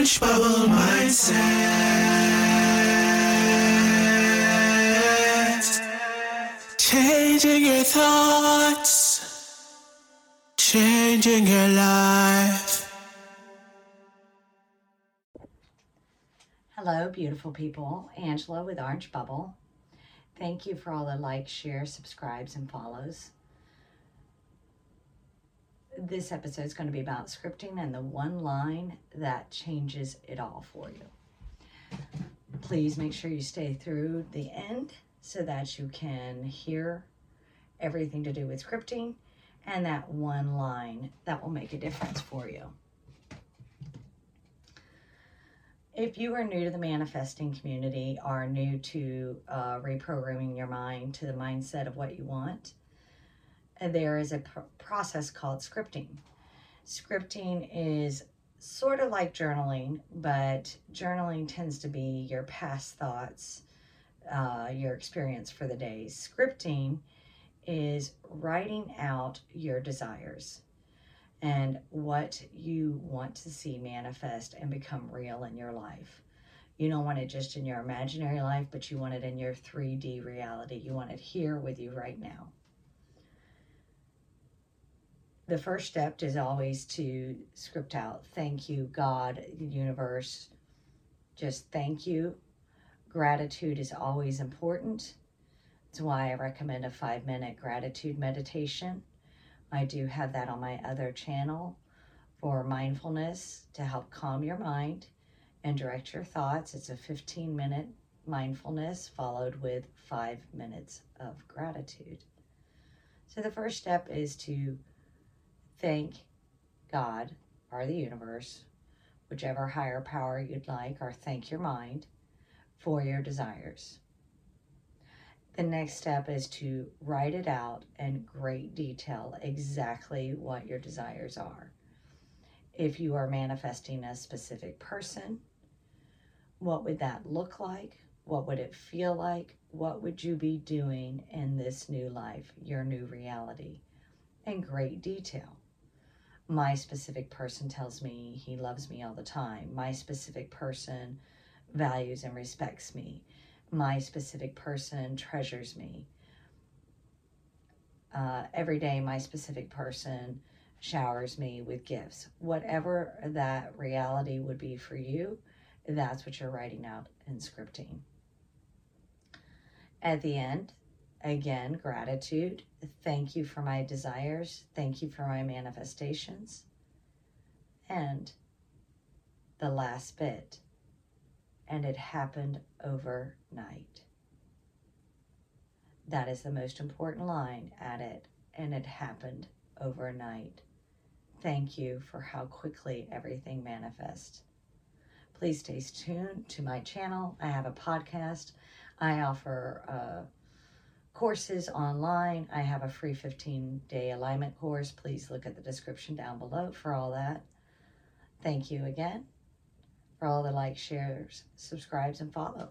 Orange Bubble Mindset. Changing your thoughts, changing your life. Hello, beautiful people. Angela with Orange Bubble. Thank you for all the likes, shares, subscribes, and follows. This episode is going to be about scripting and the one line that changes it all for you. Please make sure you stay through the end so that you can hear everything to do with scripting and that one line that will make a difference for you. If you are new to the manifesting community, are new to uh, reprogramming your mind to the mindset of what you want, there is a pr- process called scripting. Scripting is sort of like journaling, but journaling tends to be your past thoughts, uh, your experience for the day. Scripting is writing out your desires and what you want to see manifest and become real in your life. You don't want it just in your imaginary life, but you want it in your 3D reality. You want it here with you right now. The first step is always to script out thank you, God, universe. Just thank you. Gratitude is always important. That's why I recommend a five minute gratitude meditation I do have that on my other channel for mindfulness to help calm your mind and direct your thoughts. It's a 15 minute mindfulness followed with five minutes of gratitude. So the first step is to thank God or the universe, whichever higher power you'd like, or thank your mind for your desires. The next step is to write it out in great detail exactly what your desires are. If you are manifesting a specific person, what would that look like? What would it feel like? What would you be doing in this new life, your new reality? In great detail. My specific person tells me he loves me all the time. My specific person values and respects me my specific person treasures me. Uh, every day, my specific person showers me with gifts. Whatever that reality would be for you, that's what you're writing out and scripting. At the end, again, gratitude. Thank you for my desires. Thank you for my manifestations. And the last bit and it happened overnight. That is the most important line at it, and it happened overnight. Thank you for how quickly everything manifests. Please stay tuned to my channel. I have a podcast. I offer uh, courses online. I have a free 15 day alignment course. Please look at the description down below for all that. Thank you again for all the likes, shares, subscribes, and follow.